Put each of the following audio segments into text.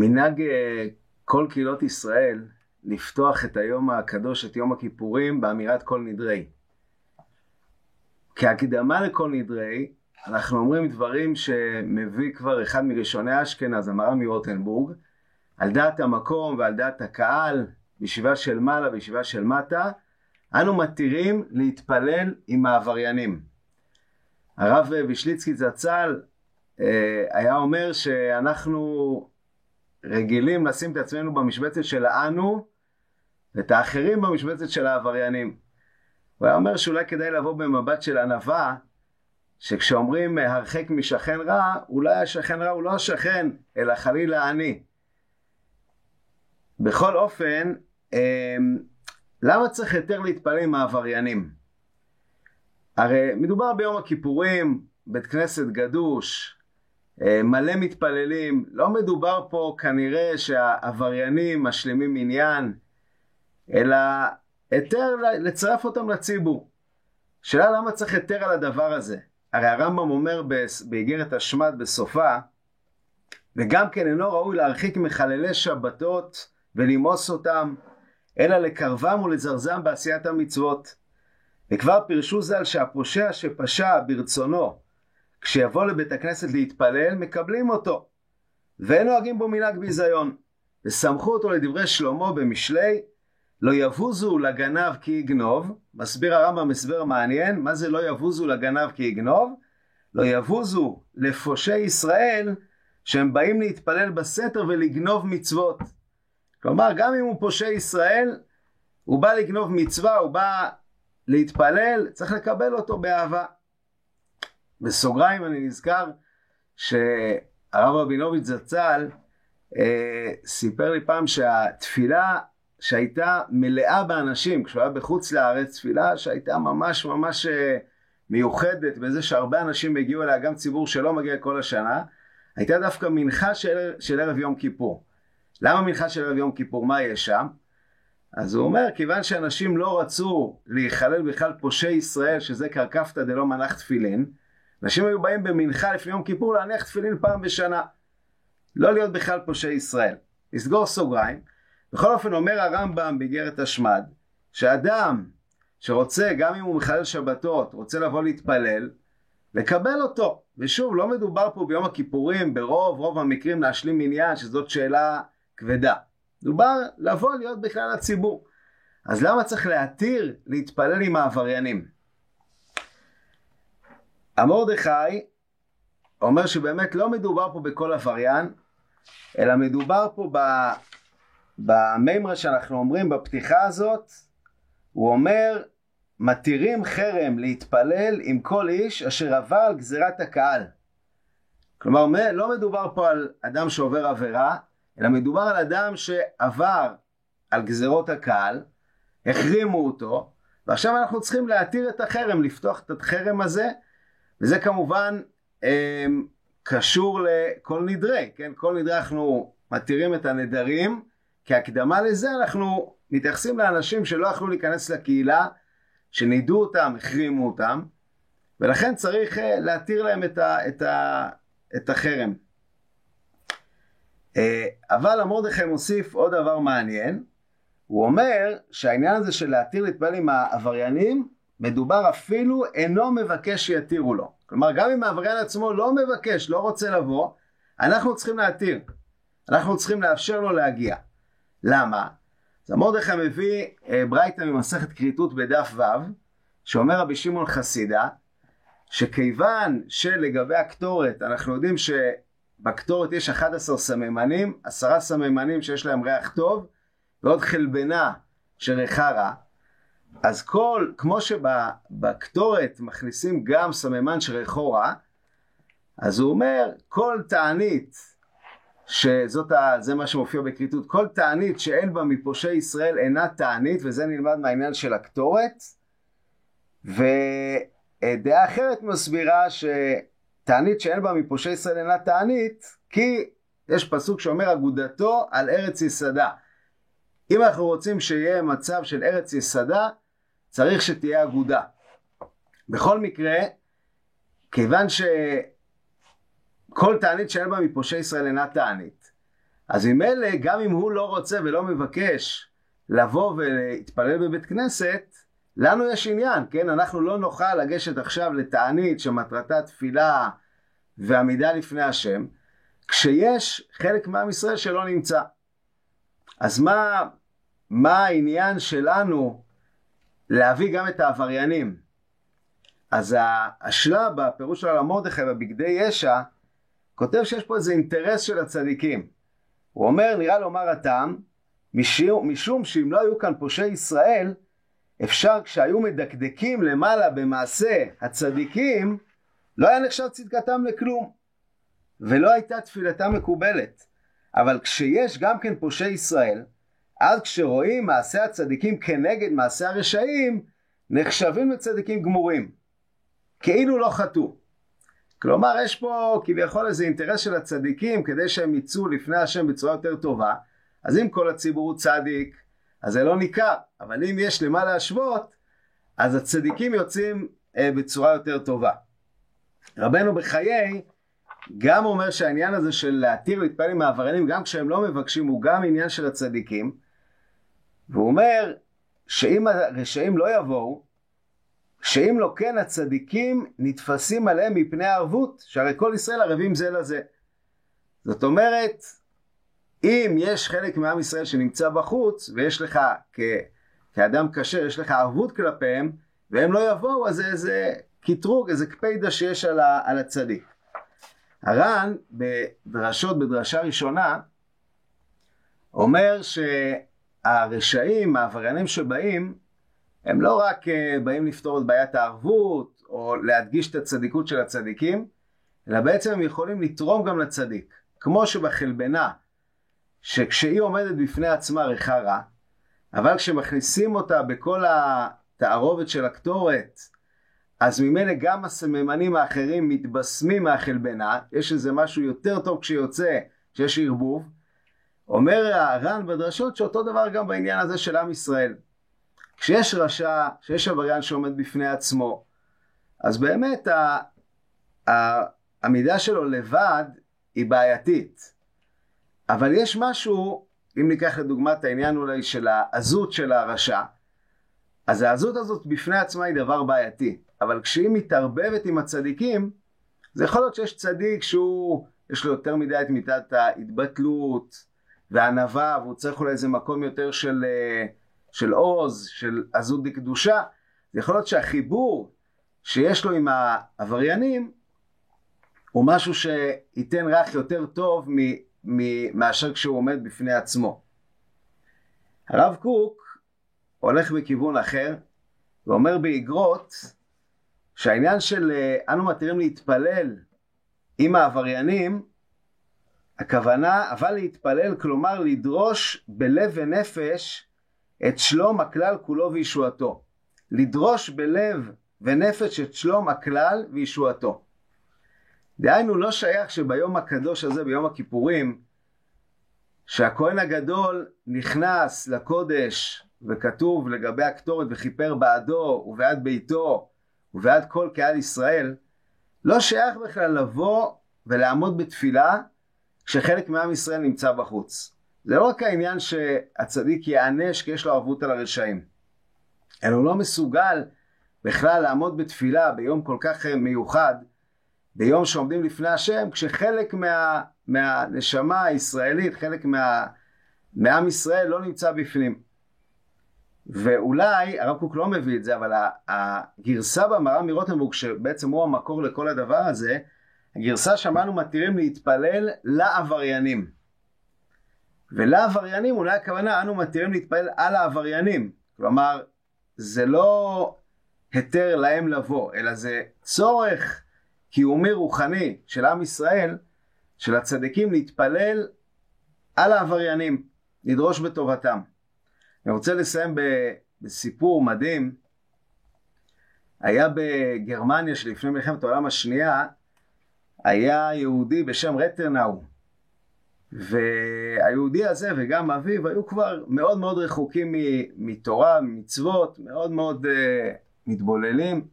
מנהג אה, כל קהילות ישראל לפתוח את היום הקדוש, את יום הכיפורים, באמירת כל נדרי. כהקדמה לכל נדרי, אנחנו אומרים דברים שמביא כבר אחד מראשוני אשכנז, המר"ם מרוטנבורג, על דעת המקום ועל דעת הקהל, בישיבה של מעלה בישיבה של מטה, אנו מתירים להתפלל עם העבריינים. הרב וישליצקי זצ"ל אה, היה אומר שאנחנו רגילים לשים את עצמנו במשבצת של האנו ואת האחרים במשבצת של העבריינים. הוא היה אומר שאולי כדאי לבוא במבט של ענווה, שכשאומרים הרחק משכן רע, אולי השכן רע הוא לא השכן, אלא חלילה אני. בכל אופן, אמ, למה צריך יותר להתפלל עם העבריינים? הרי מדובר ביום הכיפורים, בית כנסת גדוש, אה, מלא מתפללים, לא מדובר פה כנראה שהעבריינים משלימים עניין, אלא היתר לצרף אותם לציבור. שאלה למה צריך היתר על הדבר הזה? הרי הרמב"ם אומר באיגרת השמד בסופה, וגם כן אינו ראוי להרחיק מחללי שבתות ולמאוס אותם, אלא לקרבם ולזרזם בעשיית המצוות. וכבר פירשו ז"ל שהפושע שפשע ברצונו, כשיבוא לבית הכנסת להתפלל, מקבלים אותו, ואין נוהגים בו מנהג ביזיון. וסמכו אותו לדברי שלמה במשלי, לא יבוזו לגנב כי יגנוב, מסביר הרמב"ם הסבר מעניין, מה זה לא יבוזו לגנב כי יגנוב? לא יבוזו לפושעי ישראל שהם באים להתפלל בסתר ולגנוב מצוות. כלומר, גם אם הוא פושע ישראל, הוא בא לגנוב מצווה, הוא בא להתפלל, צריך לקבל אותו באהבה. בסוגריים אני נזכר שהרב רבינוביץ' זצ"ל אה, סיפר לי פעם שהתפילה שהייתה מלאה באנשים, כשהוא היה בחוץ לארץ, תפילה שהייתה ממש ממש אה, מיוחדת בזה שהרבה אנשים הגיעו אליה, גם ציבור שלא מגיע כל השנה, הייתה דווקא מנחה של, של ערב יום כיפור. למה מנחה של ערב יום כיפור? מה יש שם? אז הוא אומר, כיוון שאנשים לא רצו להיכלל בכלל פושעי ישראל, שזה קרקפתא דלא מנח תפילין, אנשים היו באים במנחה לפני יום כיפור להניח תפילין פעם בשנה. לא להיות בכלל פושעי ישראל. לסגור סוגריים. בכל אופן אומר הרמב"ם באיגרת השמד, שאדם שרוצה, גם אם הוא מחלל שבתות, רוצה לבוא להתפלל, לקבל אותו. ושוב, לא מדובר פה ביום הכיפורים, ברוב רוב המקרים להשלים מניין, שזאת שאלה כבדה. מדובר לבוא להיות בכלל הציבור. אז למה צריך להתיר להתפלל עם העבריינים? המרדכי אומר שבאמת לא מדובר פה בכל עבריין, אלא מדובר פה במימרה שאנחנו אומרים בפתיחה הזאת, הוא אומר, מתירים חרם להתפלל עם כל איש אשר עבר על גזירת הקהל. כלומר, לא מדובר פה על אדם שעובר עבירה, אלא מדובר על אדם שעבר על גזירות הקהל, החרימו אותו, ועכשיו אנחנו צריכים להתיר את החרם, לפתוח את החרם הזה, וזה כמובן אה, קשור לכל נדרי, כן? כל נדרי אנחנו מתירים את הנדרים, כהקדמה לזה אנחנו מתייחסים לאנשים שלא יכלו להיכנס לקהילה, שנידו אותם, החרימו אותם, ולכן צריך אה, להתיר להם את, ה, את, ה, את החרם. אה, אבל המרדכי מוסיף עוד דבר מעניין, הוא אומר שהעניין הזה של להתיר להתפלל עם העבריינים, מדובר אפילו אינו מבקש שיתירו לו. כלומר, גם אם העבריין עצמו לא מבקש, לא רוצה לבוא, אנחנו צריכים להתיר. אנחנו צריכים לאפשר לו להגיע. למה? אז המרדכי מביא אה, ברייתא ממסכת כריתות בדף ו', שאומר רבי שמעון חסידה, שכיוון שלגבי הקטורת, אנחנו יודעים ש... בקטורת יש 11 סממנים, עשרה סממנים שיש להם ריח טוב, ועוד חלבנה שריחה רע. אז כל, כמו שבקטורת מכניסים גם סממן שריחו רע, אז הוא אומר, כל תענית, שזאת ה, זה מה שמופיע בכריתות, כל תענית שאין בה מפושעי ישראל אינה תענית, וזה נלמד מהעניין של הקטורת, ודעה אחרת מסבירה ש... תענית שאין בה מפושעי ישראל אינה תענית, כי יש פסוק שאומר אגודתו על ארץ יסדה. אם אנחנו רוצים שיהיה מצב של ארץ יסדה, צריך שתהיה אגודה. בכל מקרה, כיוון שכל תענית שאין בה מפושעי ישראל אינה תענית, אז ממילא, גם אם הוא לא רוצה ולא מבקש לבוא ולהתפלל בבית כנסת, לנו יש עניין, כן? אנחנו לא נוכל לגשת עכשיו לתענית שמטרתה תפילה ועמידה לפני השם, כשיש חלק מעם ישראל שלא נמצא. אז מה, מה העניין שלנו להביא גם את העבריינים? אז השלב בפירוש של הרב מרדכי בבגדי ישע כותב שיש פה איזה אינטרס של הצדיקים. הוא אומר, נראה לומר הטעם, משום, משום שאם לא היו כאן פושעי ישראל, אפשר כשהיו מדקדקים למעלה במעשה הצדיקים, לא היה נחשב צדקתם לכלום, ולא הייתה תפילתם מקובלת. אבל כשיש גם כן פושעי ישראל, אז כשרואים מעשה הצדיקים כנגד מעשה הרשעים, נחשבים לצדיקים גמורים, כאילו לא חטאו. כלומר, יש פה כביכול איזה אינטרס של הצדיקים כדי שהם יצאו לפני השם בצורה יותר טובה, אז אם כל הציבור הוא צדיק, אז זה לא ניכר, אבל אם יש למה להשוות, אז הצדיקים יוצאים אה, בצורה יותר טובה. רבנו בחיי גם אומר שהעניין הזה של להתיר להתפלל עם העבריינים גם כשהם לא מבקשים הוא גם עניין של הצדיקים. והוא אומר שאם הרשעים לא יבואו שאם לא כן הצדיקים נתפסים עליהם מפני הערבות שהרי כל ישראל ערבים זה לזה. זאת אומרת אם יש חלק מעם ישראל שנמצא בחוץ ויש לך כ, כאדם כשר יש לך ערבות כלפיהם והם לא יבואו אז זה איזה קטרוג איזה קפידה שיש על, ה, על הצדיק הר"ן בדרשות, בדרשה ראשונה, אומר שהרשעים, העבריינים שבאים, הם לא רק אה, באים לפתור את בעיית הערבות או להדגיש את הצדיקות של הצדיקים, אלא בעצם הם יכולים לתרום גם לצדיק. כמו שבחלבנה, שכשהיא עומדת בפני עצמה ריחה רע, אבל כשמכניסים אותה בכל התערובת של הקטורת, אז ממילא גם הסממנים האחרים מתבשמים מהחלבנה, יש איזה משהו יותר טוב כשיוצא, כשיש ערבוב. אומר הר"ן בדרשות שאותו דבר גם בעניין הזה של עם ישראל. כשיש רשע, כשיש עבריין שעומד בפני עצמו, אז באמת העמידה שלו לבד היא בעייתית. אבל יש משהו, אם ניקח לדוגמה את העניין אולי של העזות של הרשע, אז העזות הזאת בפני עצמה היא דבר בעייתי. אבל כשהיא מתערבבת עם הצדיקים, זה יכול להיות שיש צדיק שהוא, יש לו יותר מדי את מידת ההתבטלות והענווה, והוא צריך אולי איזה מקום יותר של, אה, של עוז, של עזות דקדושה. זה יכול להיות שהחיבור שיש לו עם העבריינים, הוא משהו שייתן ריח יותר טוב מאשר כשהוא עומד בפני עצמו. הרב קוק הולך בכיוון אחר, ואומר באגרות, שהעניין של אה, אנו מתירים להתפלל עם העבריינים, הכוונה, אבל להתפלל, כלומר לדרוש בלב ונפש את שלום הכלל כולו וישועתו. לדרוש בלב ונפש את שלום הכלל וישועתו. דהיינו, לא שייך שביום הקדוש הזה, ביום הכיפורים, שהכהן הגדול נכנס לקודש וכתוב לגבי הקטורת וכיפר בעדו ובעד ביתו ובעד כל קהל ישראל, לא שייך בכלל לבוא ולעמוד בתפילה כשחלק מעם ישראל נמצא בחוץ. זה לא רק העניין שהצדיק ייענש כי יש לו ערבות על הרשעים, אלא הוא לא מסוגל בכלל לעמוד בתפילה ביום כל כך מיוחד, ביום שעומדים לפני השם, כשחלק מה, מהנשמה הישראלית, חלק מה, מעם ישראל לא נמצא בפנים. ואולי, הרב קוק לא מביא את זה, אבל הגרסה במראה מרוטנבורג, שבעצם הוא המקור לכל הדבר הזה, הגרסה שמענו מתירים להתפלל לעבריינים. ולעבריינים אולי הכוונה אנו מתירים להתפלל על העבריינים. כלומר, זה לא היתר להם לבוא, אלא זה צורך קיומי רוחני של עם ישראל, של הצדיקים להתפלל על העבריינים, לדרוש בטובתם. אני רוצה לסיים בסיפור מדהים. היה בגרמניה שלפני מלחמת העולם השנייה, היה יהודי בשם רטרנאו. והיהודי הזה וגם אביו היו כבר מאוד מאוד רחוקים מתורה, ממצוות, מאוד מאוד uh, מתבוללים.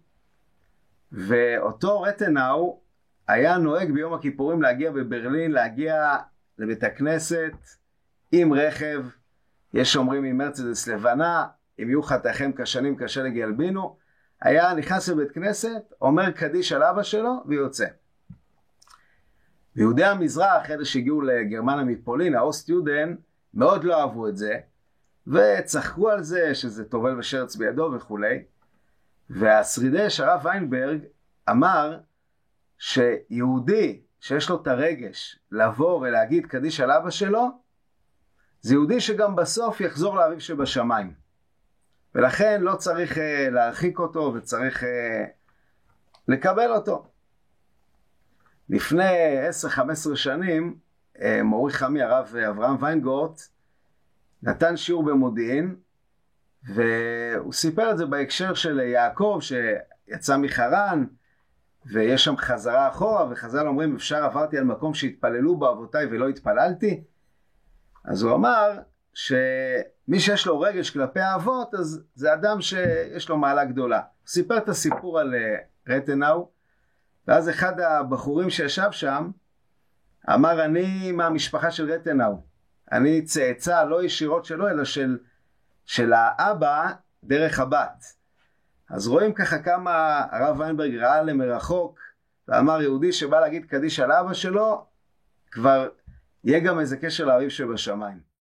ואותו רטנאו היה נוהג ביום הכיפורים להגיע בברלין, להגיע לבית הכנסת עם רכב, יש אומרים עם מרצדס לבנה, אם יהיו חטאיכם כשנים כשלג ילבינו, היה נכנס לבית כנסת, אומר קדיש על אבא שלו ויוצא. ויהודי המזרח, אלה שהגיעו לגרמניה מפולין, האוסט יודן, מאוד לא אהבו את זה, וצחקו על זה שזה טובל ושרץ בידו וכולי. והשרידש, הרב ויינברג, אמר שיהודי שיש לו את הרגש לבוא ולהגיד קדיש על אבא שלו, זה יהודי שגם בסוף יחזור לאביו שבשמיים. ולכן לא צריך uh, להרחיק אותו וצריך uh, לקבל אותו. לפני 10-15 שנים, uh, מורי חמי, הרב אברהם ויינגורט, נתן שיעור במודיעין, והוא סיפר את זה בהקשר של יעקב שיצא מחרן, ויש שם חזרה אחורה, וחז"ל אומרים, אפשר עברתי על מקום שהתפללו בו אבותיי ולא התפללתי? אז הוא אמר שמי שיש לו רגש כלפי האבות, אז זה אדם שיש לו מעלה גדולה. הוא סיפר את הסיפור על אה, רטנאו, ואז אחד הבחורים שישב שם, אמר, אני מהמשפחה של רטנאו. אני צאצא לא ישירות שלו, אלא של, של האבא דרך הבת. אז רואים ככה כמה הרב ויינברג ראה למרחוק, ואמר יהודי שבא להגיד קדיש על אבא שלו, כבר יהיה גם איזה קשר לאביב שבשמיים.